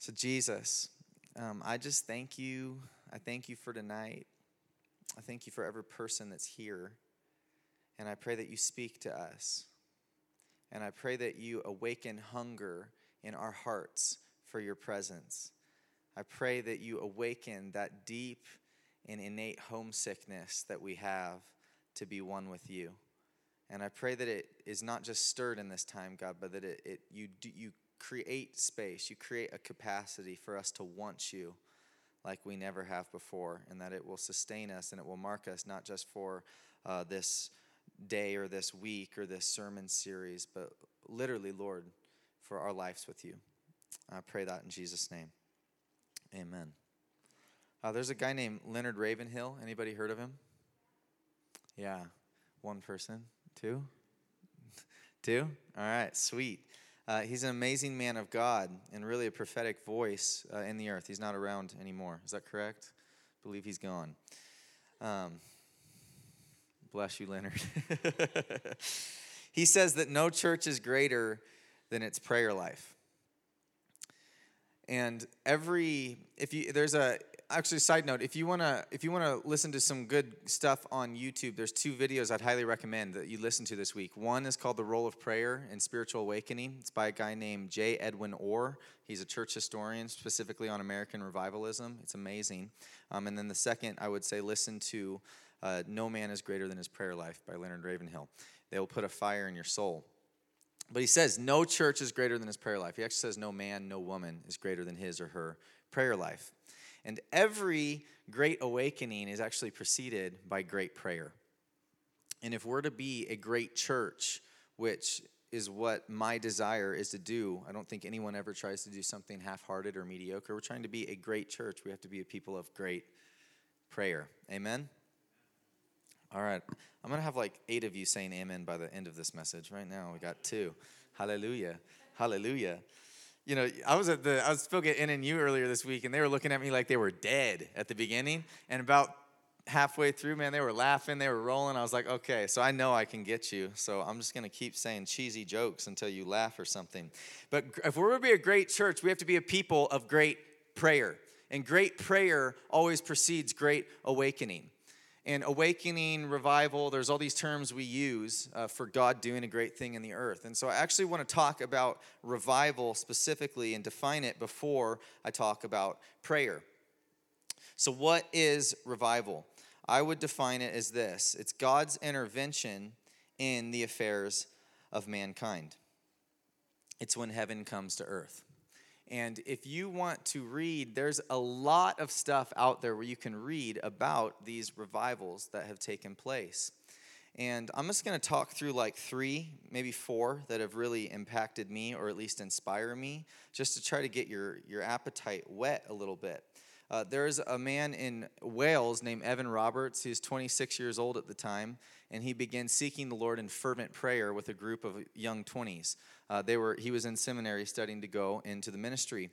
So, Jesus, um, I just thank you. I thank you for tonight. I thank you for every person that's here. And I pray that you speak to us. And I pray that you awaken hunger in our hearts for your presence. I pray that you awaken that deep and innate homesickness that we have to be one with you. And I pray that it is not just stirred in this time, God, but that it, it you, do, you create space, you create a capacity for us to want you like we never have before, and that it will sustain us and it will mark us not just for uh, this day or this week or this sermon series, but literally, Lord, for our lives with you. I pray that in Jesus' name. Amen. Uh, there's a guy named Leonard Ravenhill. Anybody heard of him? Yeah, one person. Two? Two? All right, sweet. Uh, he's an amazing man of God and really a prophetic voice uh, in the earth. He's not around anymore. Is that correct? I believe he's gone. Um, bless you, Leonard. he says that no church is greater than its prayer life. And every, if you, there's a, actually side note if you want to if you want to listen to some good stuff on youtube there's two videos i'd highly recommend that you listen to this week. One is called the role of prayer and spiritual awakening. It's by a guy named j. Edwin orr. He's a church historian specifically on american revivalism. It's amazing. Um, and then the second i would say listen to uh, no man is greater than his prayer life by leonard ravenhill. They will put a fire in your soul. But he says no church is greater than his prayer life. He actually says no man no woman is greater than his or her prayer life and every great awakening is actually preceded by great prayer. And if we're to be a great church, which is what my desire is to do, I don't think anyone ever tries to do something half hearted or mediocre. We're trying to be a great church. We have to be a people of great prayer. Amen? All right. I'm going to have like eight of you saying amen by the end of this message. Right now, we got two. Hallelujah. Hallelujah you know, I was at the I was spoke at NNU earlier this week, and they were looking at me like they were dead at the beginning, and about halfway through, man, they were laughing, they were rolling. I was like, okay, so I know I can get you. So I'm just gonna keep saying cheesy jokes until you laugh or something. But if we're gonna be a great church, we have to be a people of great prayer. And great prayer always precedes great awakening and awakening, revival, there's all these terms we use uh, for God doing a great thing in the earth. And so I actually want to talk about revival specifically and define it before I talk about prayer. So, what is revival? I would define it as this it's God's intervention in the affairs of mankind, it's when heaven comes to earth. And if you want to read, there's a lot of stuff out there where you can read about these revivals that have taken place. And I'm just going to talk through like three, maybe four that have really impacted me or at least inspire me, just to try to get your, your appetite whet a little bit. Uh, there's a man in Wales named Evan Roberts. He was 26 years old at the time, and he began seeking the Lord in fervent prayer with a group of young 20s. Uh, they were, he was in seminary studying to go into the ministry.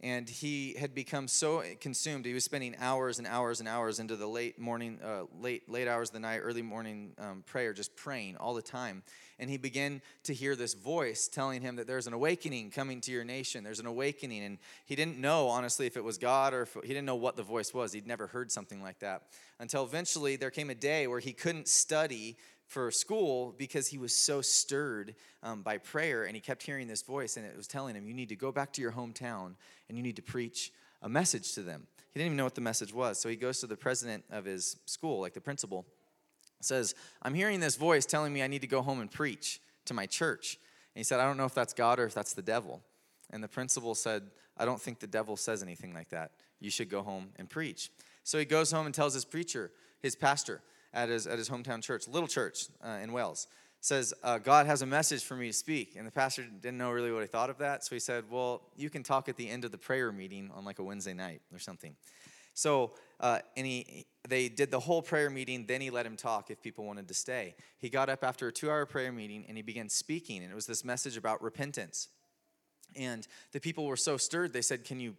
And he had become so consumed. He was spending hours and hours and hours into the late morning, uh, late late hours of the night, early morning um, prayer, just praying all the time. And he began to hear this voice telling him that there's an awakening coming to your nation. There's an awakening, and he didn't know honestly if it was God or if he didn't know what the voice was. He'd never heard something like that until eventually there came a day where he couldn't study for school because he was so stirred um, by prayer and he kept hearing this voice and it was telling him, You need to go back to your hometown and you need to preach a message to them. He didn't even know what the message was. So he goes to the president of his school, like the principal, says, I'm hearing this voice telling me I need to go home and preach to my church. And he said, I don't know if that's God or if that's the devil. And the principal said, I don't think the devil says anything like that. You should go home and preach. So he goes home and tells his preacher, his pastor, at his, at his hometown church, little church uh, in Wales, says, uh, God has a message for me to speak. And the pastor didn't know really what he thought of that. So he said, Well, you can talk at the end of the prayer meeting on like a Wednesday night or something. So, uh, and he, they did the whole prayer meeting. Then he let him talk if people wanted to stay. He got up after a two hour prayer meeting and he began speaking. And it was this message about repentance. And the people were so stirred, they said, Can you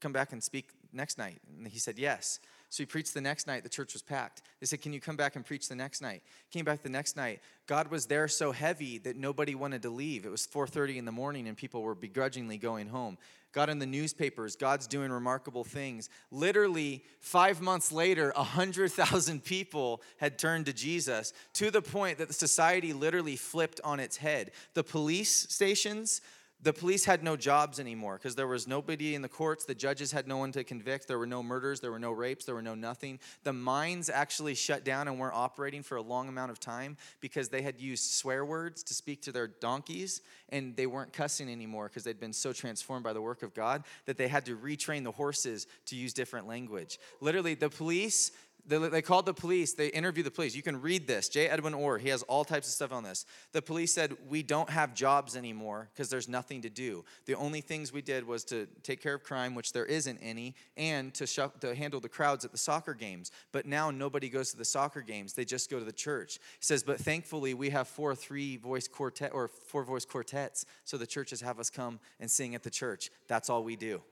come back and speak next night? And he said, Yes. So he preached the next night. The church was packed. They said, Can you come back and preach the next night? Came back the next night. God was there so heavy that nobody wanted to leave. It was 4:30 in the morning and people were begrudgingly going home. God in the newspapers, God's doing remarkable things. Literally, five months later, 100,000 people had turned to Jesus to the point that the society literally flipped on its head. The police stations, the police had no jobs anymore because there was nobody in the courts. The judges had no one to convict. There were no murders. There were no rapes. There were no nothing. The mines actually shut down and weren't operating for a long amount of time because they had used swear words to speak to their donkeys and they weren't cussing anymore because they'd been so transformed by the work of God that they had to retrain the horses to use different language. Literally, the police they called the police. They interviewed the police. You can read this. J. Edwin Orr, he has all types of stuff on this. The police said, We don't have jobs anymore because there's nothing to do. The only things we did was to take care of crime, which there isn't any, and to, to handle the crowds at the soccer games. But now nobody goes to the soccer games. They just go to the church. He says, But thankfully, we have four three voice quartet or four voice quartets. So the churches have us come and sing at the church. That's all we do.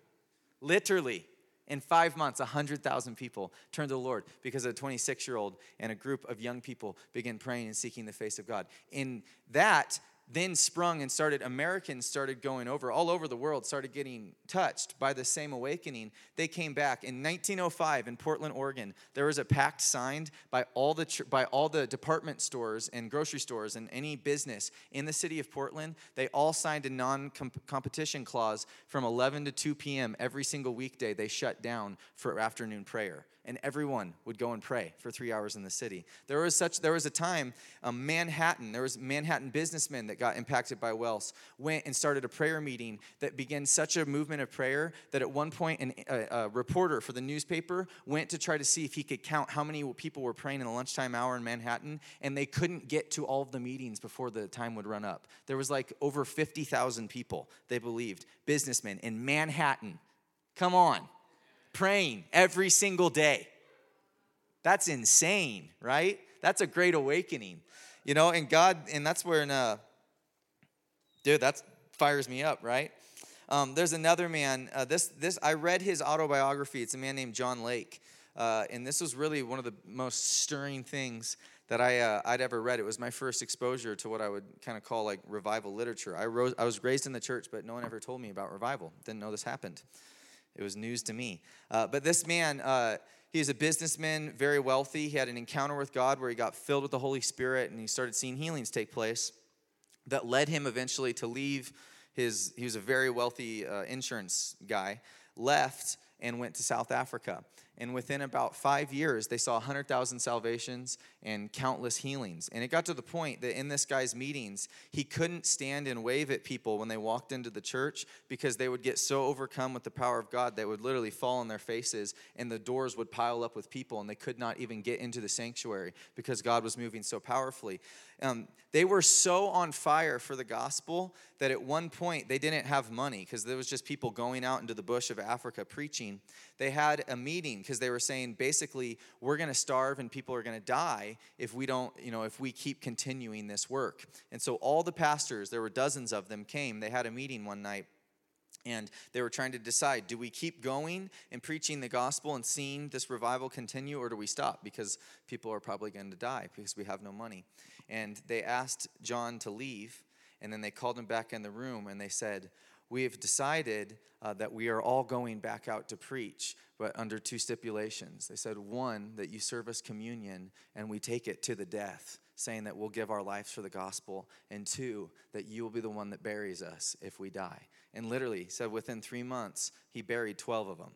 Literally. In five months, 100,000 people turned to the Lord because a 26 year old and a group of young people began praying and seeking the face of God. In that, then sprung and started americans started going over all over the world started getting touched by the same awakening. They came back in 1905 in portland oregon. There was a pact signed by all the by all the department stores and grocery stores and any business in the city of portland. They all signed a non-competition clause from 11 to 2 p.m every single weekday. They shut down for afternoon prayer and everyone would go and pray for three hours in the city. There was such there was a time, um, Manhattan, there was Manhattan businessmen that got impacted by Wales went and started a prayer meeting that began such a movement of prayer that at one point an, a, a reporter for the newspaper went to try to see if he could count how many people were praying in the lunchtime hour in Manhattan, and they couldn't get to all of the meetings before the time would run up. There was like over 50,000 people, they believed, businessmen in Manhattan. Come on praying every single day. That's insane, right? That's a great awakening. You know, and God, and that's where, in, uh, dude, that fires me up, right? Um, there's another man. Uh, this, this, I read his autobiography. It's a man named John Lake, uh, and this was really one of the most stirring things that I, uh, I'd ever read. It was my first exposure to what I would kind of call like revival literature. I, rose, I was raised in the church, but no one ever told me about revival. Didn't know this happened. It was news to me. Uh, but this man, uh, he was a businessman, very wealthy. He had an encounter with God where he got filled with the Holy Spirit and he started seeing healings take place that led him eventually to leave his, he was a very wealthy uh, insurance guy, left and went to South Africa. And within about five years, they saw 100,000 salvations and countless healings. And it got to the point that in this guy's meetings, he couldn't stand and wave at people when they walked into the church because they would get so overcome with the power of God they would literally fall on their faces and the doors would pile up with people and they could not even get into the sanctuary because God was moving so powerfully. Um, they were so on fire for the gospel that at one point they didn't have money because there was just people going out into the bush of Africa preaching. They had a meeting because they were saying basically we're going to starve and people are going to die if we don't, you know, if we keep continuing this work. And so all the pastors, there were dozens of them, came. They had a meeting one night and they were trying to decide do we keep going and preaching the gospel and seeing this revival continue, or do we stop? Because people are probably going to die because we have no money. And they asked John to leave, and then they called him back in the room and they said, We have decided uh, that we are all going back out to preach, but under two stipulations. They said, one, that you serve us communion and we take it to the death, saying that we'll give our lives for the gospel, and two, that you will be the one that buries us if we die. And literally, he said within three months, he buried 12 of them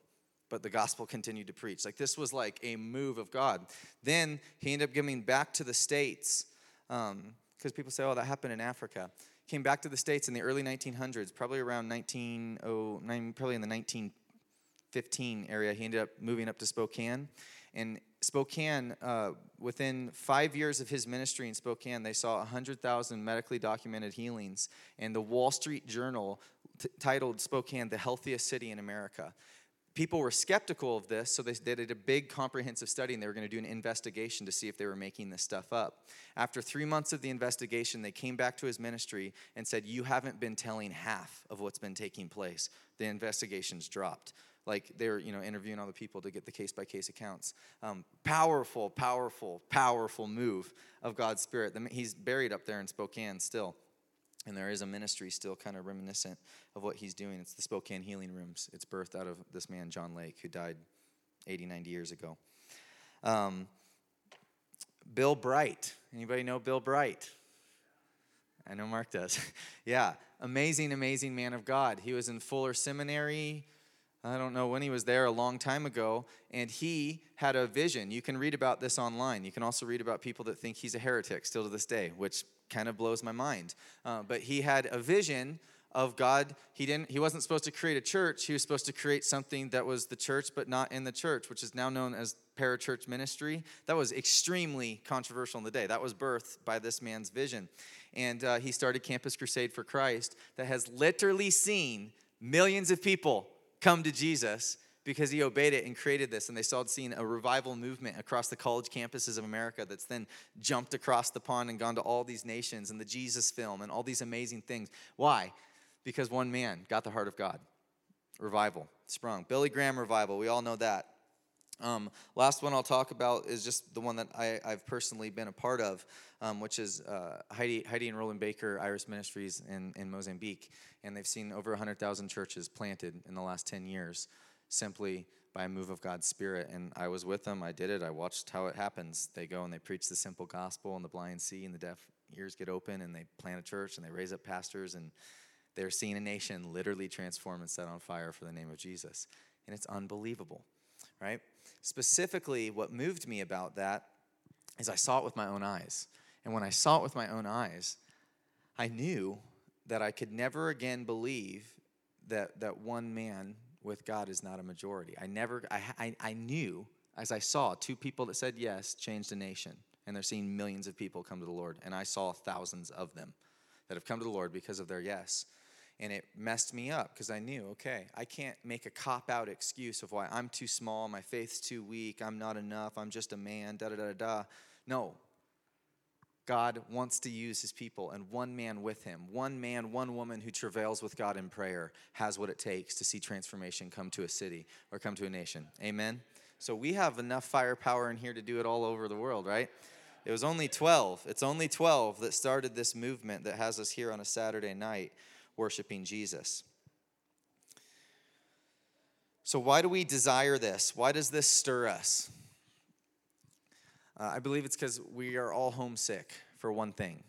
but the gospel continued to preach. Like this was like a move of God. Then he ended up coming back to the States because um, people say, oh, that happened in Africa. Came back to the States in the early 1900s, probably around 1909, probably in the 1915 area. He ended up moving up to Spokane. And Spokane, uh, within five years of his ministry in Spokane, they saw 100,000 medically documented healings. And the Wall Street Journal t- titled Spokane the healthiest city in America people were skeptical of this, so they did a big comprehensive study and they were going to do an investigation to see if they were making this stuff up. After three months of the investigation, they came back to his ministry and said, You haven't been telling half of what's been taking place. The investigations dropped. like they were, you know, interviewing all the people to get the case by case accounts. Um, powerful, powerful, powerful move of God's Spirit. He's buried up there in Spokane still. And there is a ministry still kind of reminiscent of what he's doing. It's the Spokane Healing Rooms. It's birthed out of this man, John Lake, who died 80, 90 years ago. Um, Bill Bright. Anybody know Bill Bright? I know Mark does. yeah, amazing, amazing man of God. He was in Fuller Seminary. I don't know when he was there, a long time ago, and he had a vision. You can read about this online. You can also read about people that think he's a heretic still to this day, which kind of blows my mind. Uh, but he had a vision of God. He didn't he wasn't supposed to create a church. He was supposed to create something that was the church but not in the church, which is now known as parachurch ministry. That was extremely controversial in the day. That was birthed by this man's vision. And uh, he started Campus Crusade for Christ that has literally seen millions of people come to Jesus because he obeyed it and created this. And they started seeing a revival movement across the college campuses of America that's then jumped across the pond and gone to all these nations and the Jesus film and all these amazing things. Why? Because one man got the heart of God. Revival sprung. Billy Graham revival, we all know that. Um, last one I'll talk about is just the one that I, have personally been a part of, um, which is uh, Heidi, Heidi and Rolland Baker Iris Ministries in, in Mozambique. And they've seen over 100,000 churches planted in the last 10 years simply by a move of God's Spirit. And I was with them. I did it. I watched how it happens. They go and they preach the simple gospel, and the blind see, and the deaf ears get open, and they plant a church, and they raise up pastors, and they're seeing a nation literally transform and set on fire for the name of Jesus. And it's unbelievable, right? Specifically, what moved me about that is I saw it with my own eyes. And when I saw it with my own eyes, I knew that I could never again believe that, that one man with God is not a majority. I never, I, I, I knew as I saw two people that said yes changed a nation, and they're seeing millions of people come to the Lord. And I saw thousands of them that have come to the Lord because of their yes. And it messed me up because I knew, okay, I can't make a cop out excuse of why I'm too small, my faith's too weak, I'm not enough, I'm just a man, da da da da. No, God wants to use his people, and one man with him, one man, one woman who travails with God in prayer, has what it takes to see transformation come to a city or come to a nation. Amen? So we have enough firepower in here to do it all over the world, right? It was only 12. It's only 12 that started this movement that has us here on a Saturday night worshiping Jesus. So, why do we desire this? Why does this stir us? Uh, I believe it's because we are all homesick for one thing,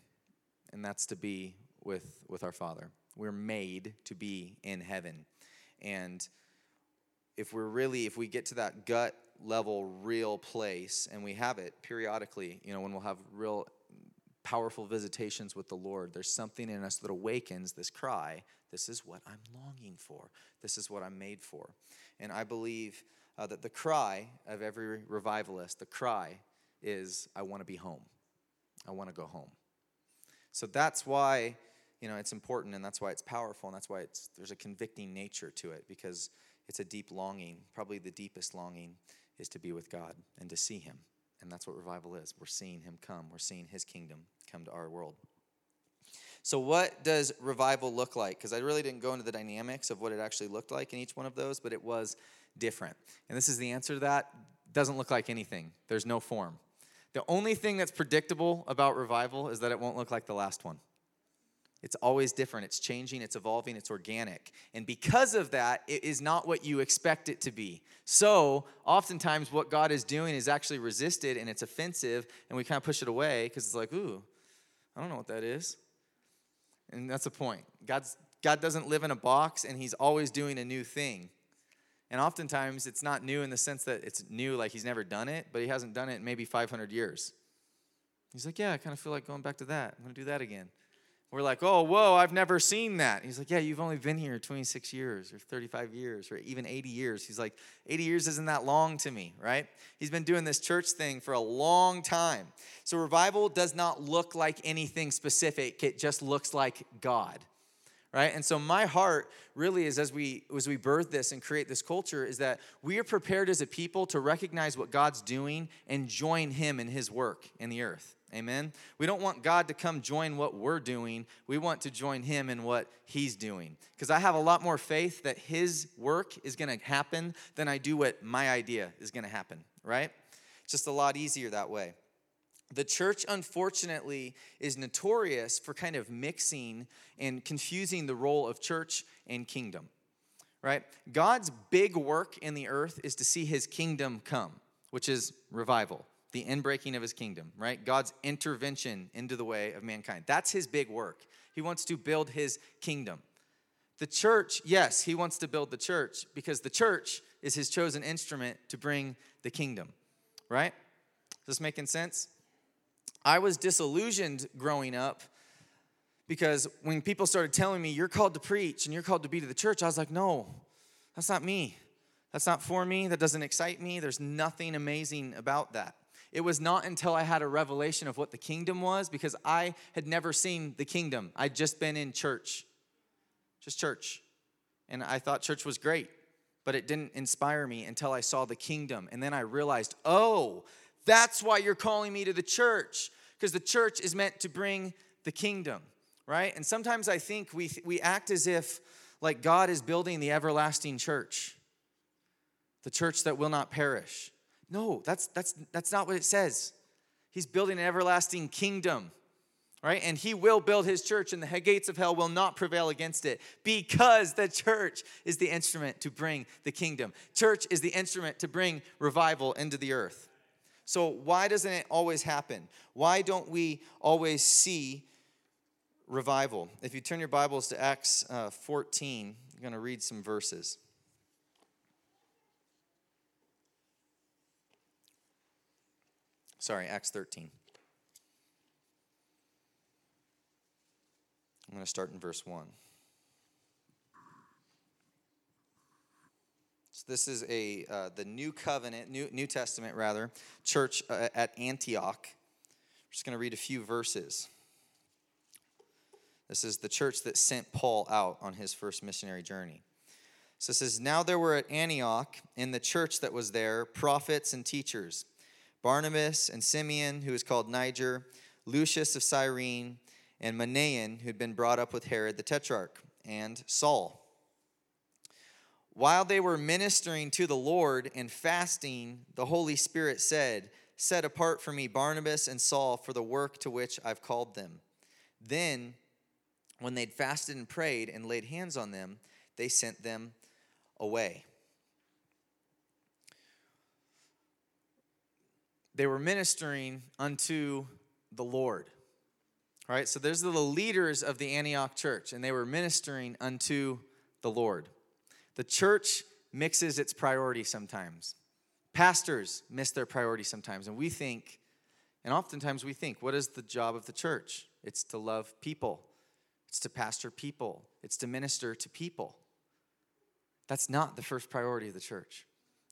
and that's to be with, with our Father. We're made to be in heaven. And if we're really, if we get to that gut level, real place, and we have it periodically, you know, when we'll have real powerful visitations with the Lord, there's something in us that awakens this cry this is what I'm longing for, this is what I'm made for. And I believe uh, that the cry of every revivalist, the cry is, I want to be home. I want to go home. So that's why, you know, it's important and that's why it's powerful and that's why it's, there's a convicting nature to it because it's a deep longing. Probably the deepest longing is to be with God and to see Him. And that's what revival is. We're seeing Him come, we're seeing His kingdom come to our world. So, what does revival look like? Because I really didn't go into the dynamics of what it actually looked like in each one of those, but it was different. And this is the answer to that. Doesn't look like anything. There's no form. The only thing that's predictable about revival is that it won't look like the last one. It's always different. It's changing, it's evolving, it's organic. And because of that, it is not what you expect it to be. So, oftentimes, what God is doing is actually resisted and it's offensive, and we kind of push it away because it's like, ooh, I don't know what that is. And that's the point. God's, God doesn't live in a box, and He's always doing a new thing. And oftentimes it's not new in the sense that it's new, like he's never done it, but he hasn't done it in maybe 500 years. He's like, Yeah, I kind of feel like going back to that. I'm going to do that again. We're like, Oh, whoa, I've never seen that. He's like, Yeah, you've only been here 26 years or 35 years or even 80 years. He's like, 80 years isn't that long to me, right? He's been doing this church thing for a long time. So revival does not look like anything specific, it just looks like God right and so my heart really is as we as we birth this and create this culture is that we are prepared as a people to recognize what god's doing and join him in his work in the earth Amen. We don't want God to come join what we're doing. We want to join him in what he's doing. Because I have a lot more faith that his work is going to happen than I do what my idea is going to happen, right? It's just a lot easier that way. The church, unfortunately, is notorious for kind of mixing and confusing the role of church and kingdom, right? God's big work in the earth is to see his kingdom come, which is revival the inbreaking of his kingdom, right? God's intervention into the way of mankind. That's his big work. He wants to build his kingdom. The church, yes, he wants to build the church because the church is his chosen instrument to bring the kingdom, right? Is this making sense? I was disillusioned growing up because when people started telling me, you're called to preach and you're called to be to the church, I was like, no, that's not me. That's not for me. That doesn't excite me. There's nothing amazing about that. It was not until I had a revelation of what the kingdom was because I had never seen the kingdom. I'd just been in church, just church. And I thought church was great, but it didn't inspire me until I saw the kingdom. And then I realized, oh, that's why you're calling me to the church because the church is meant to bring the kingdom, right? And sometimes I think we, we act as if like God is building the everlasting church, the church that will not perish. No, that's, that's, that's not what it says. He's building an everlasting kingdom, right? And he will build his church, and the gates of hell will not prevail against it because the church is the instrument to bring the kingdom. Church is the instrument to bring revival into the earth. So, why doesn't it always happen? Why don't we always see revival? If you turn your Bibles to Acts uh, 14, I'm going to read some verses. Sorry, Acts 13. I'm going to start in verse 1. So this is a uh, the new covenant, new New Testament rather, church uh, at Antioch. I'm just going to read a few verses. This is the church that sent Paul out on his first missionary journey. So it says, Now there were at Antioch, in the church that was there, prophets and teachers Barnabas and Simeon, who was called Niger, Lucius of Cyrene, and Manaen, who'd been brought up with Herod the Tetrarch, and Saul. While they were ministering to the Lord and fasting, the Holy Spirit said, Set apart for me Barnabas and Saul for the work to which I've called them. Then, when they'd fasted and prayed and laid hands on them, they sent them away. They were ministering unto the Lord. All right, so there's the leaders of the Antioch church, and they were ministering unto the Lord. The church mixes its priorities sometimes. Pastors miss their priorities sometimes, and we think, and oftentimes we think, what is the job of the church? It's to love people, it's to pastor people, it's to minister to people. That's not the first priority of the church.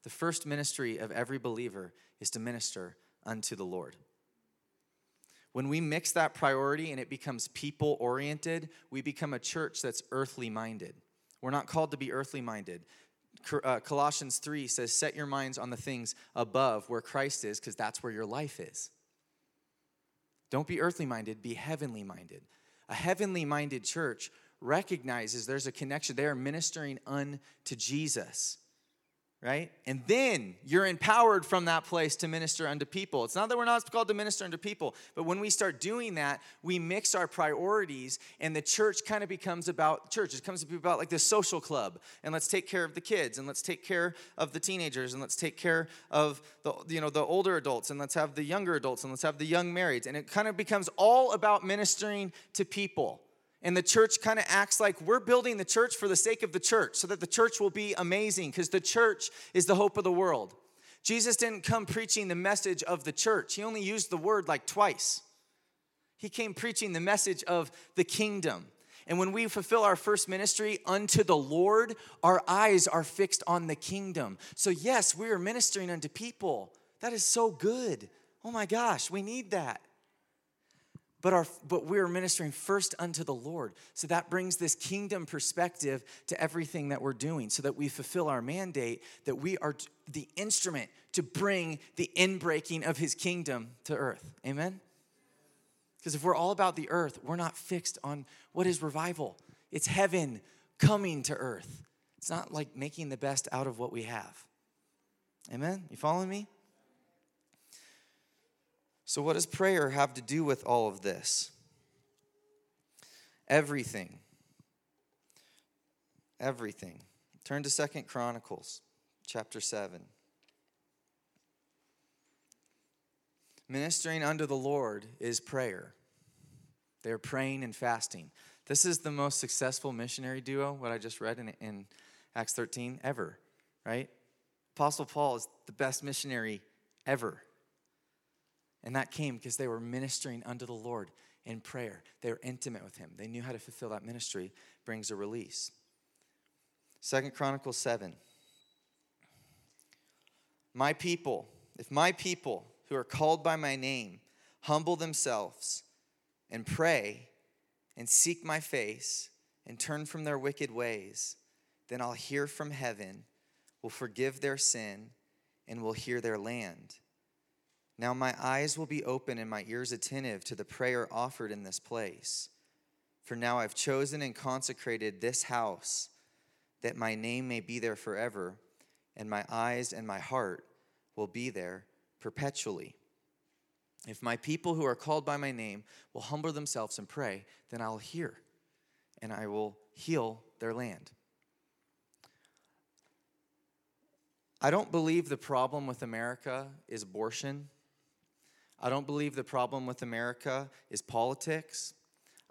The first ministry of every believer is to minister unto the Lord. When we mix that priority and it becomes people oriented, we become a church that's earthly minded. We're not called to be earthly minded. Uh, Colossians 3 says, Set your minds on the things above where Christ is, because that's where your life is. Don't be earthly minded, be heavenly minded. A heavenly minded church recognizes there's a connection. They are ministering unto Jesus right? And then you're empowered from that place to minister unto people. It's not that we're not called to minister unto people, but when we start doing that, we mix our priorities, and the church kind of becomes about church. It comes to be about like the social club, and let's take care of the kids, and let's take care of the teenagers, and let's take care of the you know the older adults, and let's have the younger adults, and let's have the young marrieds, and it kind of becomes all about ministering to people. And the church kind of acts like we're building the church for the sake of the church so that the church will be amazing because the church is the hope of the world. Jesus didn't come preaching the message of the church, he only used the word like twice. He came preaching the message of the kingdom. And when we fulfill our first ministry unto the Lord, our eyes are fixed on the kingdom. So, yes, we are ministering unto people. That is so good. Oh my gosh, we need that but, our, but we are ministering first unto the Lord. So that brings this kingdom perspective to everything that we're doing so that we fulfill our mandate, that we are the instrument to bring the inbreaking of his kingdom to earth. Amen? Because if we're all about the earth, we're not fixed on what is revival. It's heaven coming to earth. It's not like making the best out of what we have. Amen? You following me? So, what does prayer have to do with all of this? Everything. Everything. Turn to Second Chronicles chapter 7. Ministering unto the Lord is prayer. They're praying and fasting. This is the most successful missionary duo, what I just read in, in Acts 13, ever, right? Apostle Paul is the best missionary ever. And that came because they were ministering unto the Lord in prayer. They were intimate with him. They knew how to fulfill that ministry, brings a release. Second Chronicles 7. My people, if my people who are called by my name humble themselves and pray and seek my face and turn from their wicked ways, then I'll hear from heaven, will forgive their sin, and will hear their land. Now my eyes will be open and my ears attentive to the prayer offered in this place. For now I've chosen and consecrated this house that my name may be there forever, and my eyes and my heart will be there perpetually. If my people who are called by my name will humble themselves and pray, then I'll hear and I will heal their land. I don't believe the problem with America is abortion. I don't believe the problem with America is politics.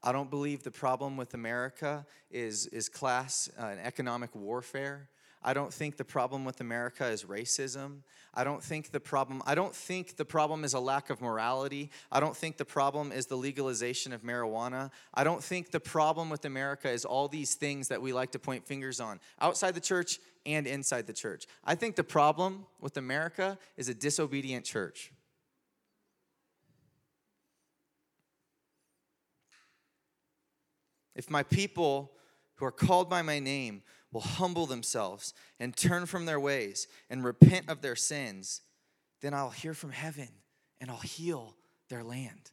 I don't believe the problem with America is, is class uh, and economic warfare. I don't think the problem with America is racism. I don't think the problem I don't think the problem is a lack of morality. I don't think the problem is the legalization of marijuana. I don't think the problem with America is all these things that we like to point fingers on outside the church and inside the church. I think the problem with America is a disobedient church. If my people who are called by my name will humble themselves and turn from their ways and repent of their sins, then I'll hear from heaven and I'll heal their land.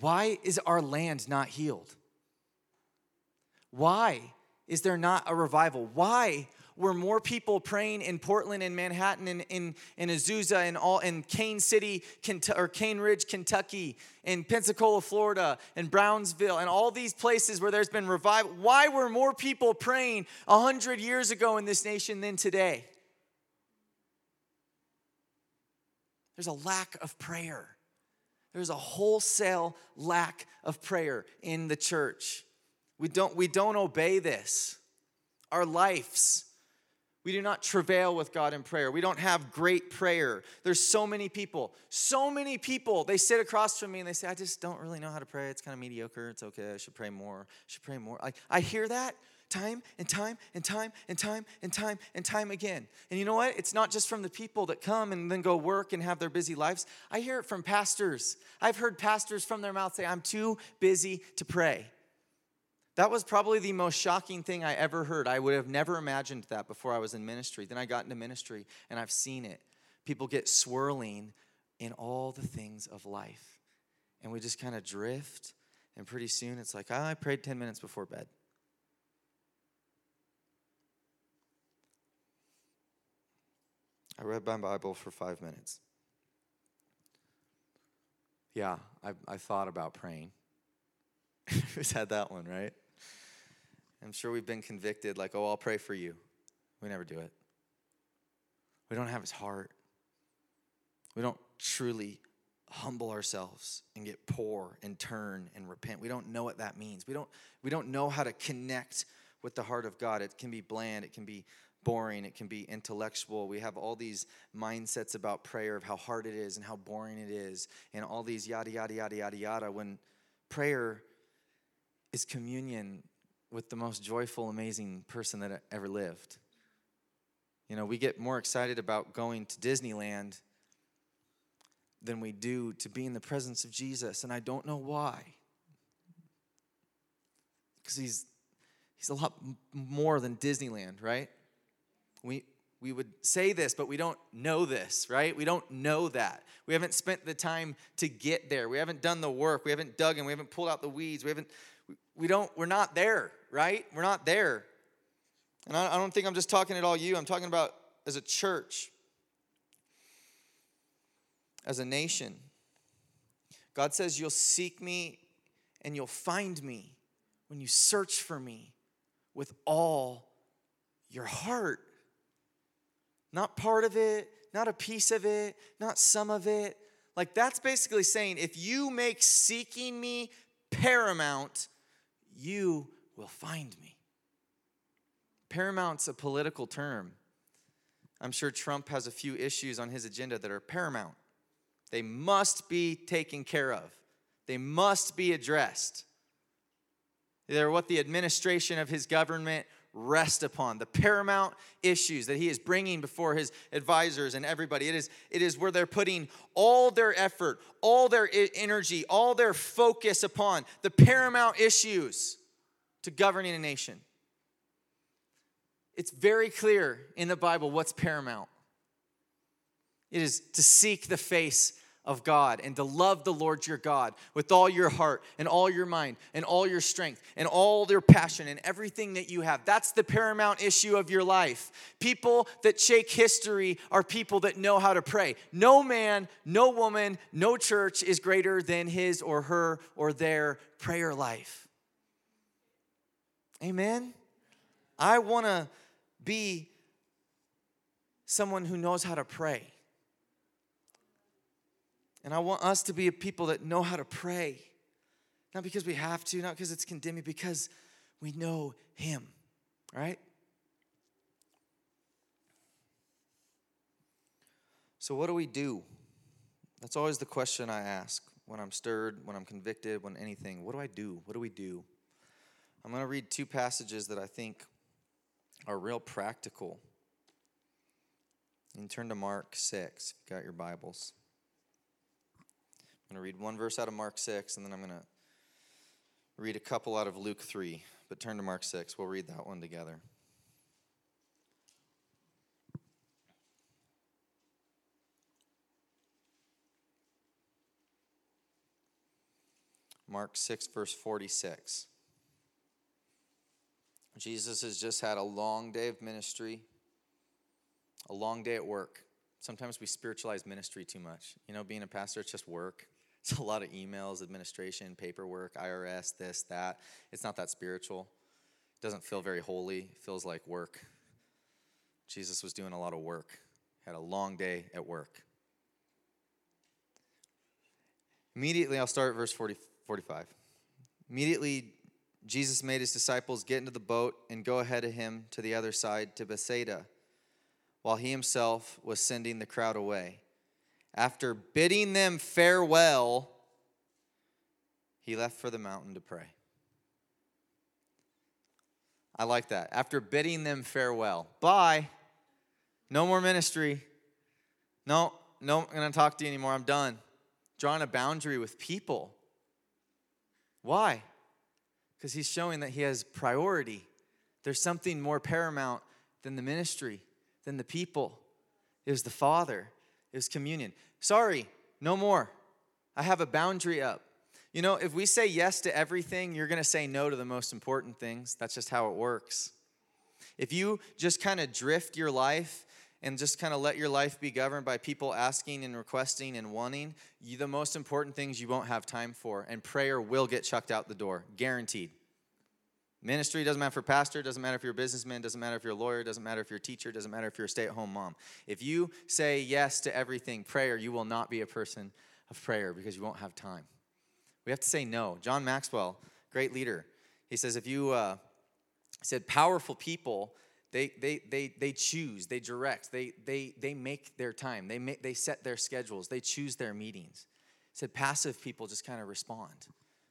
Why is our land not healed? Why is there not a revival? Why were more people praying in Portland and Manhattan and in, in Azusa and all in Cane City or Cane Ridge, Kentucky, in Pensacola, Florida, and Brownsville, and all these places where there's been revival. Why were more people praying a hundred years ago in this nation than today? There's a lack of prayer. There's a wholesale lack of prayer in the church. We don't, we don't obey this. Our lives we do not travail with God in prayer. We don't have great prayer. There's so many people, so many people. They sit across from me and they say, I just don't really know how to pray. It's kind of mediocre. It's okay. I should pray more. I should pray more. I, I hear that time and time and time and time and time and time again. And you know what? It's not just from the people that come and then go work and have their busy lives. I hear it from pastors. I've heard pastors from their mouth say, I'm too busy to pray. That was probably the most shocking thing I ever heard. I would have never imagined that before I was in ministry. Then I got into ministry and I've seen it. People get swirling in all the things of life. And we just kind of drift. And pretty soon it's like, oh, I prayed 10 minutes before bed. I read my Bible for five minutes. Yeah, I, I thought about praying. Who's had that one, right? I'm sure we've been convicted, like, oh, I'll pray for you. We never do it. We don't have his heart. We don't truly humble ourselves and get poor and turn and repent. We don't know what that means. We don't, we don't know how to connect with the heart of God. It can be bland, it can be boring, it can be intellectual. We have all these mindsets about prayer of how hard it is and how boring it is, and all these yada, yada, yada, yada, yada. When prayer is communion with the most joyful, amazing person that ever lived. You know, we get more excited about going to Disneyland than we do to be in the presence of Jesus, and I don't know why. Because he's he's a lot more than Disneyland, right? We we would say this, but we don't know this, right? We don't know that. We haven't spent the time to get there. We haven't done the work. We haven't dug in. We haven't pulled out the weeds. We haven't, we don't, we're not there, right? We're not there. And I, don't think I'm just talking at all you. I'm talking about as a church, as a nation. God says, You'll seek me and you'll find me when you search for me with all your heart. Not part of it, not a piece of it, not some of it. Like that's basically saying if you make seeking me paramount, you will find me. Paramount's a political term. I'm sure Trump has a few issues on his agenda that are paramount. They must be taken care of, they must be addressed. They're what the administration of his government rest upon the paramount issues that he is bringing before his advisors and everybody. It is it is where they're putting all their effort all their energy all their focus upon the paramount issues to governing a nation. It's very clear in the bible what's paramount. It is to seek the face of God and to love the Lord your God with all your heart and all your mind and all your strength and all your passion and everything that you have. That's the paramount issue of your life. People that shake history are people that know how to pray. No man, no woman, no church is greater than his or her or their prayer life. Amen. I want to be someone who knows how to pray. And I want us to be a people that know how to pray. Not because we have to, not because it's condemning, because we know Him, right? So, what do we do? That's always the question I ask when I'm stirred, when I'm convicted, when anything. What do I do? What do we do? I'm going to read two passages that I think are real practical. And turn to Mark 6, if you got your Bibles. I'm going to read one verse out of Mark 6, and then I'm going to read a couple out of Luke 3. But turn to Mark 6. We'll read that one together. Mark 6, verse 46. Jesus has just had a long day of ministry, a long day at work. Sometimes we spiritualize ministry too much. You know, being a pastor, it's just work. It's a lot of emails, administration, paperwork, IRS, this, that. It's not that spiritual. It doesn't feel very holy. It feels like work. Jesus was doing a lot of work, had a long day at work. Immediately, I'll start at verse 40, 45. Immediately, Jesus made his disciples get into the boat and go ahead of him to the other side to Bethsaida, while he himself was sending the crowd away. After bidding them farewell, he left for the mountain to pray. I like that. After bidding them farewell, bye. No more ministry. No, no, I'm going to talk to you anymore. I'm done. Drawing a boundary with people. Why? Because he's showing that he has priority. There's something more paramount than the ministry, than the people. It was the Father, was communion. Sorry, no more. I have a boundary up. You know, if we say yes to everything, you're going to say no to the most important things. That's just how it works. If you just kind of drift your life and just kind of let your life be governed by people asking and requesting and wanting, you, the most important things you won't have time for. And prayer will get chucked out the door, guaranteed. Ministry doesn't matter if you're a pastor, doesn't matter if you're a businessman, doesn't matter if you're a lawyer, doesn't matter if you're a teacher, doesn't matter if you're a stay at home mom. If you say yes to everything, prayer, you will not be a person of prayer because you won't have time. We have to say no. John Maxwell, great leader, he says, if you, uh, said, powerful people, they, they, they, they choose, they direct, they, they, they make their time, they, make, they set their schedules, they choose their meetings. He said, passive people just kind of respond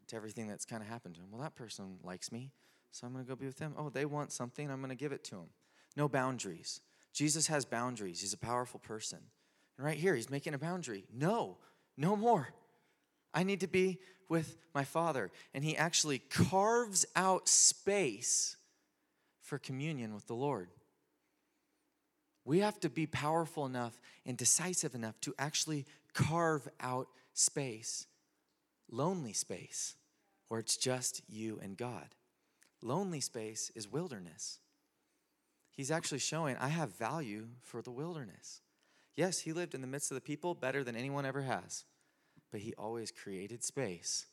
to everything that's kind of happened to them. Well, that person likes me. So I'm going to go be with them. Oh, they want something. I'm going to give it to them. No boundaries. Jesus has boundaries. He's a powerful person. And right here, he's making a boundary. No, no more. I need to be with my Father. And he actually carves out space for communion with the Lord. We have to be powerful enough and decisive enough to actually carve out space, lonely space, where it's just you and God. Lonely space is wilderness. He's actually showing I have value for the wilderness. Yes, he lived in the midst of the people better than anyone ever has, but he always created space,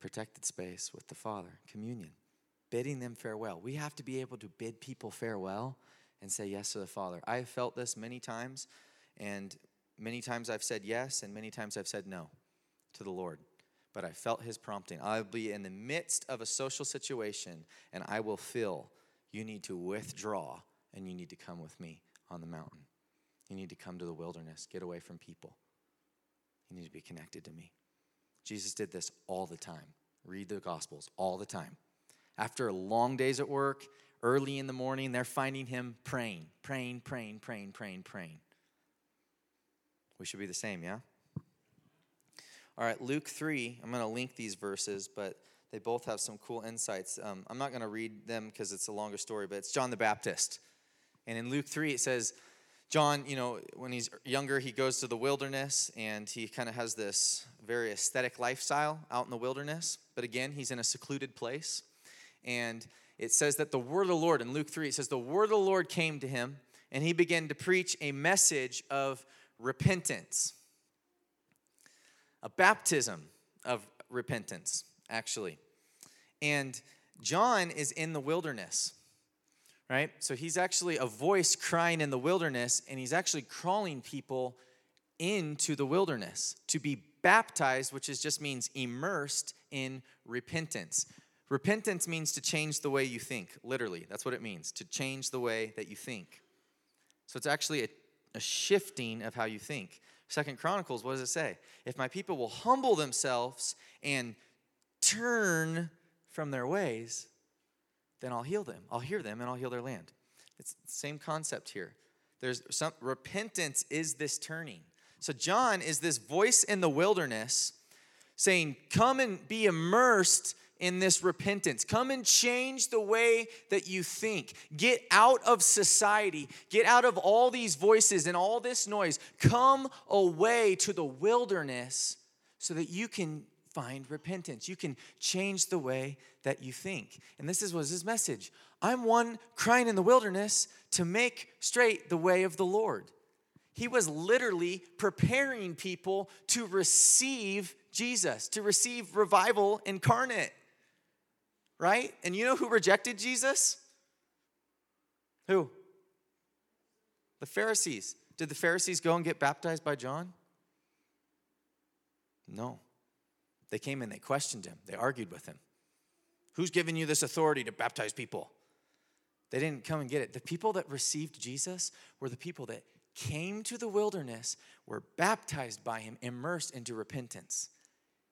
protected space with the Father, communion, bidding them farewell. We have to be able to bid people farewell and say yes to the Father. I have felt this many times, and many times I've said yes, and many times I've said no to the Lord. But I felt his prompting. I'll be in the midst of a social situation, and I will feel you need to withdraw and you need to come with me on the mountain. You need to come to the wilderness, get away from people. You need to be connected to me. Jesus did this all the time. Read the Gospels all the time. After long days at work, early in the morning, they're finding him praying, praying, praying, praying, praying, praying. We should be the same, yeah? All right, Luke 3, I'm going to link these verses, but they both have some cool insights. Um, I'm not going to read them because it's a longer story, but it's John the Baptist. And in Luke 3, it says, John, you know, when he's younger, he goes to the wilderness and he kind of has this very aesthetic lifestyle out in the wilderness. But again, he's in a secluded place. And it says that the word of the Lord, in Luke 3, it says, the word of the Lord came to him and he began to preach a message of repentance, a baptism of repentance, actually. And John is in the wilderness right? So he's actually a voice crying in the wilderness, and he's actually calling people into the wilderness to be baptized, which is just means immersed in repentance. Repentance means to change the way you think, literally. That's what it means, to change the way that you think. So it's actually a, a shifting of how you think. Second Chronicles, what does it say? If my people will humble themselves and turn from their ways, then I'll heal them. I'll hear them and I'll heal their land. It's the same concept here. There's some repentance is this turning. So John is this voice in the wilderness saying, Come and be immersed in this repentance. Come and change the way that you think. Get out of society. Get out of all these voices and all this noise. Come away to the wilderness so that you can find repentance. You can change the way that you think. And this is, was his message. I'm one crying in the wilderness to make straight the way of the Lord. He was literally preparing people to receive Jesus, to receive revival incarnate. Right? And you know who rejected Jesus? Who? The Pharisees. Did the Pharisees go and get baptized by John? No. They came and they questioned him, they argued with him. Who's giving you this authority to baptize people? They didn't come and get it. The people that received Jesus were the people that came to the wilderness, were baptized by him, immersed into repentance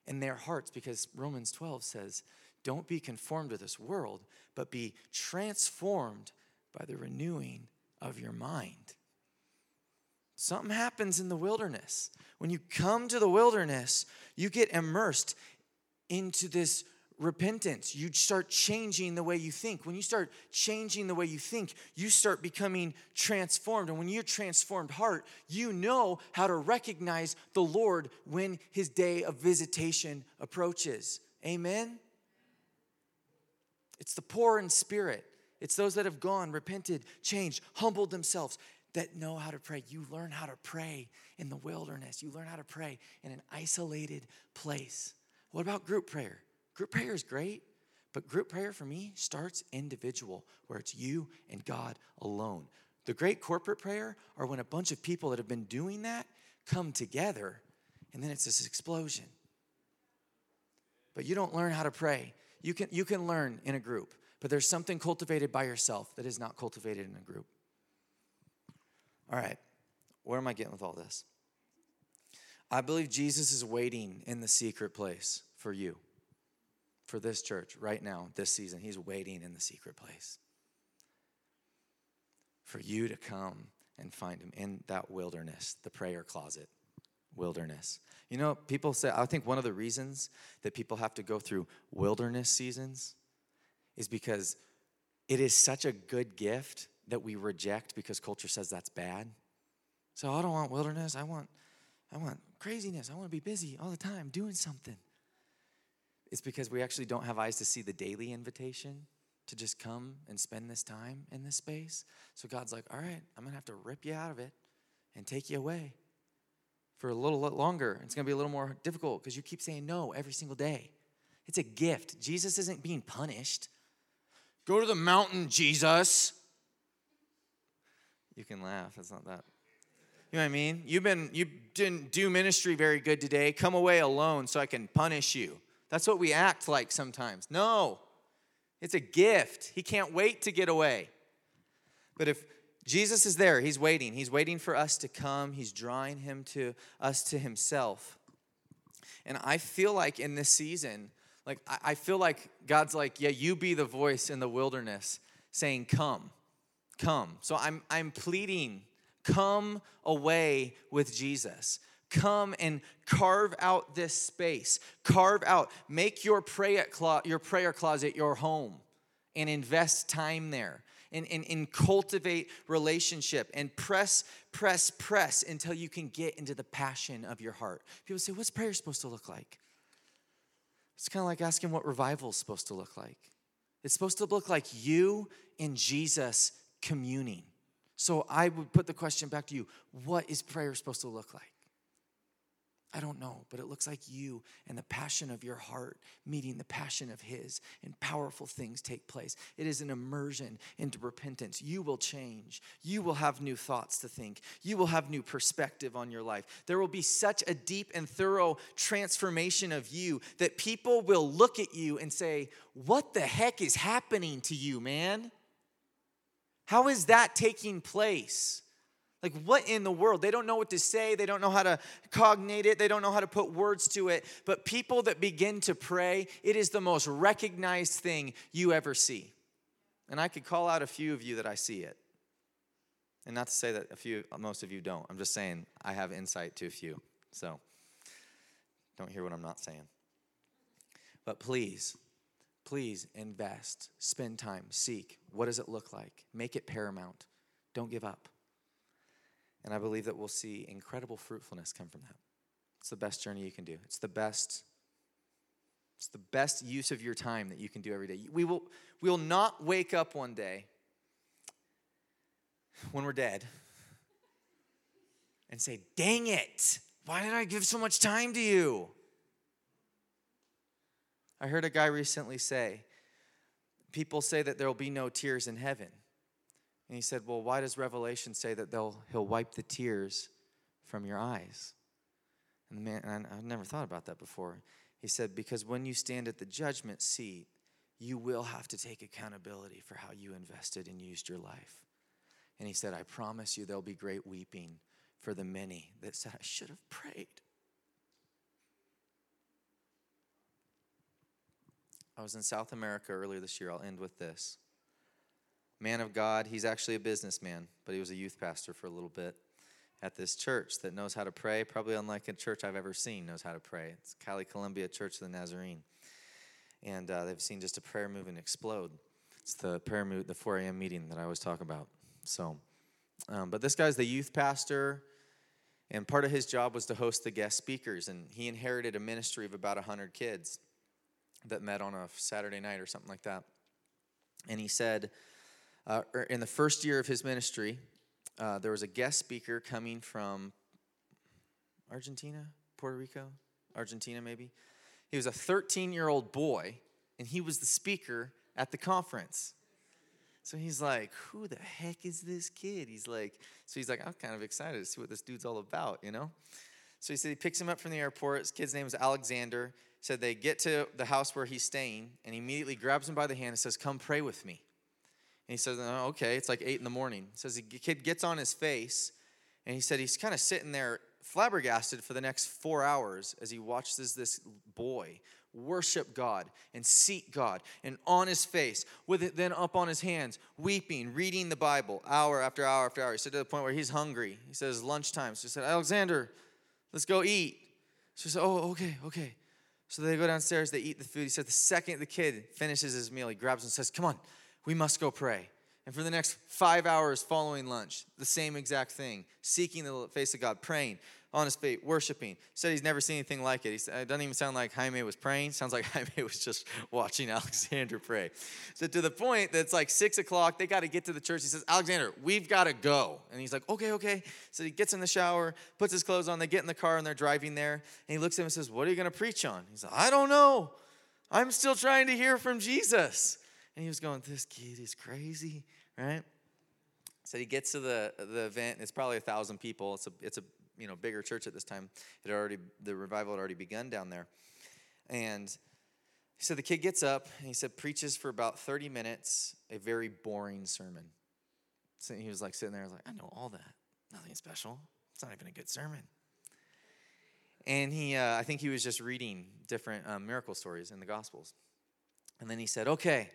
in their hearts, because Romans 12 says, Don't be conformed to this world, but be transformed by the renewing of your mind. Something happens in the wilderness. When you come to the wilderness, you get immersed into this repentance. You start changing the way you think. When you start changing the way you think, you start becoming transformed. And when you're transformed heart, you know how to recognize the Lord when his day of visitation approaches. Amen? It's the poor in spirit. It's those that have gone, repented, changed, humbled themselves, that know how to pray. You learn how to pray in the wilderness. You learn how to pray in an isolated place. What about group prayer? Group prayer is great, but group prayer for me starts individual, where it's you and God alone. The great corporate prayer are when a bunch of people that have been doing that come together, and then it's this explosion. But you don't learn how to pray. You can, you can learn in a group, but there's something cultivated by yourself that is not cultivated in a group. All right, where am I getting with all this? I believe Jesus is waiting in the secret place for you, for this church right now, this season. He's waiting in the secret place for you to come and find him in that wilderness, the prayer closet wilderness. You know, people say, I think one of the reasons that people have to go through wilderness seasons is because it is such a good gift that we reject because culture says that's bad. So I don't want wilderness. I want I want craziness. I want to be busy all the time doing something. It's because we actually don't have eyes to see the daily invitation to just come and spend this time in this space. So God's like, all right, I'm going to have to rip you out of it and take you away for a little longer. It's going to be a little more difficult because you keep saying no every single day. It's a gift. Jesus isn't being punished. Go to the mountain, Jesus. You can laugh. It's not that. You know what I mean? You've been you didn't do ministry very good today. Come away alone so I can punish you. That's what we act like sometimes. No. It's a gift. He can't wait to get away. But if Jesus is there, he's waiting. He's waiting for us to come. He's drawing him to us to himself. And I feel like in this season, like I feel like God's like, yeah, you be the voice in the wilderness saying, Come, come. So I'm I'm pleading, come away with Jesus. Come and carve out this space. Carve out, make your prayer, your prayer closet your home and invest time there. And, and, and cultivate relationship and press, press, press until you can get into the passion of your heart. People say, What's prayer supposed to look like? It's kind of like asking what revival is supposed to look like. It's supposed to look like you and Jesus communing. So I would put the question back to you what is prayer supposed to look like? I don't know, but it looks like you and the passion of your heart meeting the passion of His, and powerful things take place. It is an immersion into repentance. You will change. You will have new thoughts to think. You will have new perspective on your life. There will be such a deep and thorough transformation of you that people will look at you and say, What the heck is happening to you, man? How is that taking place? Like, what in the world? They don't know what to say. They don't know how to cognate it. They don't know how to put words to it. But people that begin to pray, it is the most recognized thing you ever see. And I could call out a few of you that I see it. And not to say that a few, most of you don't. I'm just saying I have insight to a few. So don't hear what I'm not saying. But please, please invest, spend time, seek. What does it look like? Make it paramount. Don't give up. And I believe that we'll see incredible fruitfulness come from that. It's the best journey you can do. It's the best it's the best use of your time that you can do every day. We will we will not wake up one day when we're dead and say, "Dang it. Why did I give so much time to you?" I heard a guy recently say, people say that there will be no tears in heaven. And he said, Well, why does Revelation say that they'll, he'll wipe the tears from your eyes? And the man, and I, I've never thought about that before. He said, Because when you stand at the judgment seat, you will have to take accountability for how you invested and used your life. And he said, I promise you there'll be great weeping for the many that said, I should have prayed. I was in South America earlier this year. I'll end with this man of God. He's actually a businessman, but he was a youth pastor for a little bit at this church that knows how to pray, probably unlike a church I've ever seen knows how to pray. It's Cali Colombia Church of the Nazarene. And uh, they've seen just a prayer movement explode. It's the prayer move, the 4 a.m. meeting that I always talk about. So, um, but this guy's the youth pastor, and part of his job was to host the guest speakers. And he inherited a ministry of about 100 kids that met on a Saturday night or something like that. And he said, uh, er, in the first year of his ministry, uh, there was a guest speaker coming from Argentina, Puerto Rico, Argentina maybe. He was a 13 year old boy, and he was the speaker at the conference. So he's like, Who the heck is this kid? He's like, So he's like, I'm kind of excited to see what this dude's all about, you know? So he said he picks him up from the airport. His kid's name is Alexander. Said they get to the house where he's staying, and he immediately grabs him by the hand and says, Come pray with me. And he says, oh, okay, it's like eight in the morning. He says the kid gets on his face, and he said he's kind of sitting there flabbergasted for the next four hours as he watches this boy worship God and seek God and on his face, with it then up on his hands, weeping, reading the Bible hour after hour after hour. He said to the point where he's hungry. He says, lunchtime. So he said, Alexander, let's go eat. So he said, oh, okay, okay. So they go downstairs, they eat the food. He said, the second the kid finishes his meal, he grabs and says, come on, we must go pray. And for the next five hours following lunch, the same exact thing, seeking the face of God, praying, on his feet, worshiping. Said he's never seen anything like it. He said, it doesn't even sound like Jaime was praying. Sounds like Jaime was just watching Alexander pray. So to the point that it's like six o'clock, they got to get to the church. He says, Alexander, we've got to go. And he's like, okay, okay. So he gets in the shower, puts his clothes on. They get in the car and they're driving there. And he looks at him and says, what are you going to preach on? He's like, I don't know. I'm still trying to hear from Jesus. And he was going, this kid is crazy, right? So he gets to the the event. It's probably a thousand people. It's a it's a you know bigger church at this time. It already the revival had already begun down there, and said the kid gets up and he said preaches for about 30 minutes a very boring sermon. So he was like sitting there, I was like, I know all that, nothing special. It's not even a good sermon. And he, uh, I think he was just reading different um, miracle stories in the Gospels. And then he said, Okay,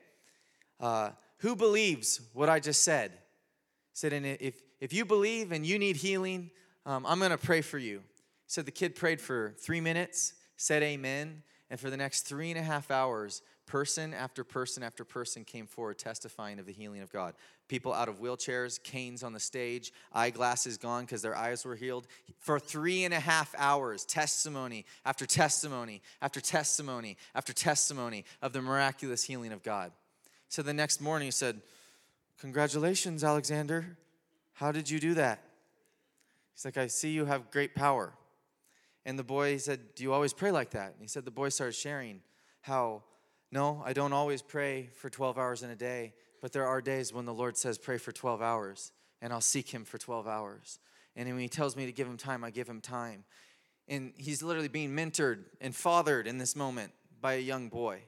uh, who believes what I just said? He said, And if, if you believe and you need healing, um, I'm going to pray for you. So the kid prayed for three minutes, said amen, and for the next three and a half hours, person after person after person came forward testifying of the healing of God. People out of wheelchairs, canes on the stage, eyeglasses gone because their eyes were healed. For three and a half hours, testimony after testimony after testimony after testimony of the miraculous healing of God. So the next morning he said, Congratulations, Alexander. How did you do that? He's like, I see you have great power. And the boy said, Do you always pray like that? And he said, The boy started sharing how, no, I don't always pray for 12 hours in a day, but there are days when the Lord says, Pray for 12 hours, and I'll seek him for 12 hours. And when he tells me to give him time, I give him time. And he's literally being mentored and fathered in this moment by a young boy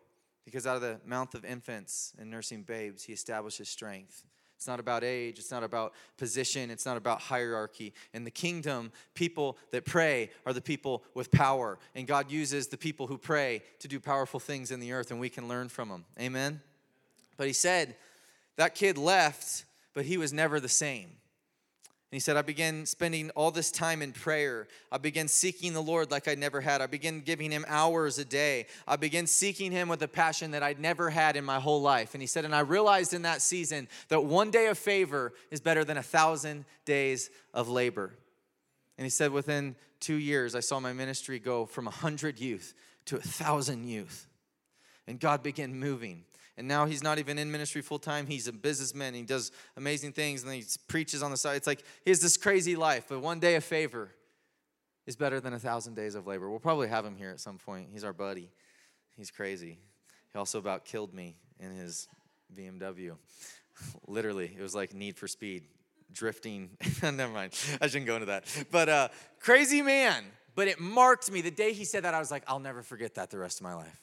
because out of the mouth of infants and nursing babes, he establishes strength. It's not about age. It's not about position. It's not about hierarchy. In the kingdom, people that pray are the people with power. And God uses the people who pray to do powerful things in the earth, and we can learn from them. Amen? But he said, that kid left, but he was never the same he said, I began spending all this time in prayer. I began seeking the Lord like I never had. I began giving him hours a day. I began seeking him with a passion that I'd never had in my whole life. And he said, and I realized in that season that one day of favor is better than a thousand days of labor. And he said, within two years, I saw my ministry go from a hundred youth to a thousand youth. And God began moving and now he's not even in ministry full time. He's a businessman. He does amazing things and he preaches on the side. It's like he has this crazy life, but one day of favor is better than a thousand days of labor. We'll probably have him here at some point. He's our buddy. He's crazy. He also about killed me in his BMW. Literally, it was like Need for Speed, drifting. Never mind. I shouldn't go into that. But uh, crazy man. But it marked me. The day he said that, I was like, I'll never forget that the rest of my life.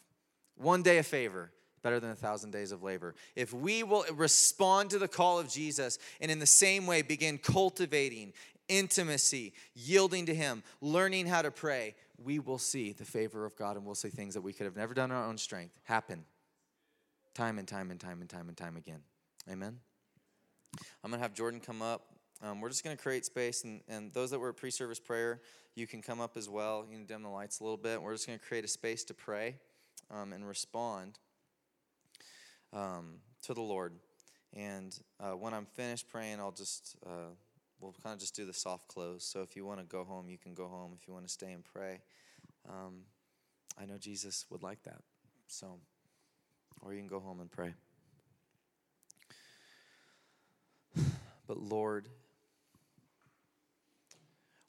One day of favor better than a thousand days of labor. If we will respond to the call of Jesus and in the same way begin cultivating intimacy, yielding to Him, learning how to pray, we will see the favor of God and we'll see things that we could have never done in our own strength happen time and time and time and time and time again. Amen. I'm going to have Jordan come up. Um, we're just going to create space, and, and those that were at pre service prayer, you can come up as well. You can dim the lights a little bit. We're just going to create a space to pray um, and respond um, to the Lord. And uh, when I'm finished praying, I'll just, uh, we'll kind of just do the soft close. So if you want to go home, you can go home. If you want to stay and pray, um, I know Jesus would like that. So, or you can go home and pray. But Lord,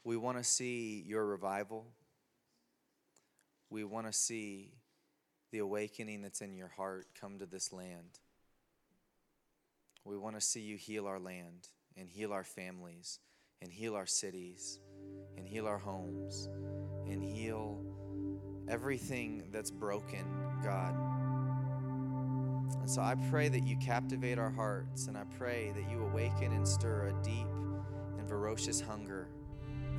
we want to see your revival. We want to see the awakening that's in your heart come to this land. We want to see you heal our land and heal our families and heal our cities and heal our homes and heal everything that's broken, God. And so I pray that you captivate our hearts and I pray that you awaken and stir a deep and ferocious hunger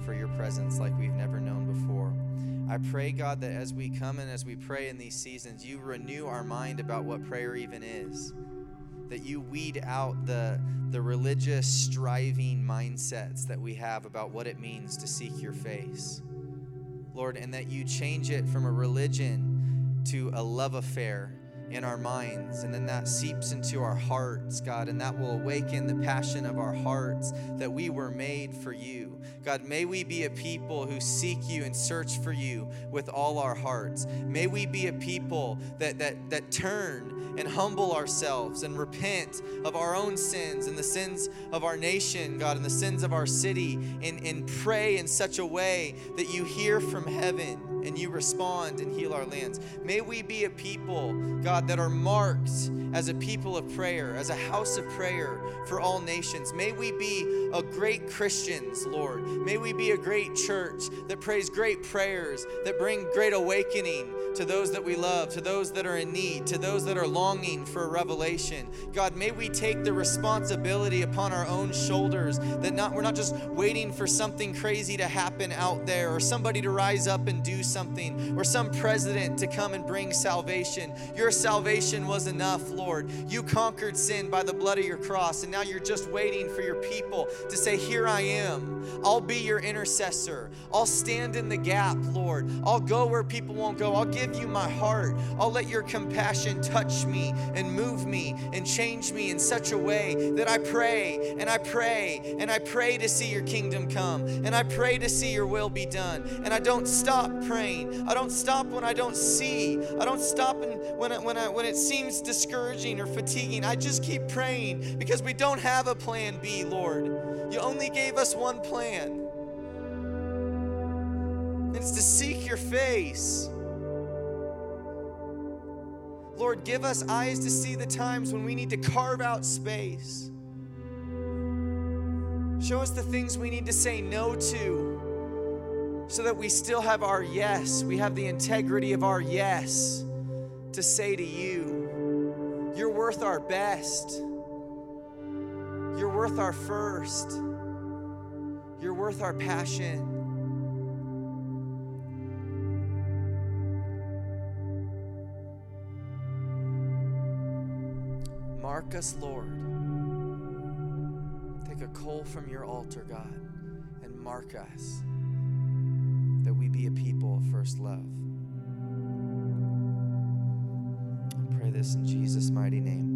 for your presence like we've never known before. I pray, God, that as we come and as we pray in these seasons, you renew our mind about what prayer even is. That you weed out the, the religious striving mindsets that we have about what it means to seek your face. Lord, and that you change it from a religion to a love affair in our minds, and then that seeps into our hearts, God, and that will awaken the passion of our hearts that we were made for you. God, may we be a people who seek you and search for you with all our hearts. May we be a people that, that, that turn and humble ourselves and repent of our own sins and the sins of our nation, God, and the sins of our city, and, and pray in such a way that you hear from heaven and you respond and heal our lands. May we be a people, God, that are marked as a people of prayer, as a house of prayer for all nations. May we be a great Christians, Lord. May we be a great church that prays great prayers, that bring great awakening to those that we love, to those that are in need, to those that are longing for a revelation. God, may we take the responsibility upon our own shoulders that not we're not just waiting for something crazy to happen out there or somebody to rise up and do something or some president to come and bring salvation. Your salvation was enough, Lord. You conquered sin by the blood of your cross, and now you're just waiting for your people to say, Here I am. I'll be your intercessor. I'll stand in the gap, Lord. I'll go where people won't go. I'll give you my heart. I'll let your compassion touch me and move me and change me in such a way that I pray and I pray and I pray to see your kingdom come and I pray to see your will be done. And I don't stop praying. I don't stop when I don't see. I don't stop when, I, when, I, when it seems discouraging or fatiguing. I just keep praying because we don't have a plan B, Lord. You only gave us one plan. It's to seek your face. Lord, give us eyes to see the times when we need to carve out space. Show us the things we need to say no to so that we still have our yes. We have the integrity of our yes to say to you, You're worth our best. You're worth our first. You're worth our passion. Mark us, Lord. Take a coal from your altar, God, and mark us that we be a people of first love. This in Jesus' mighty name.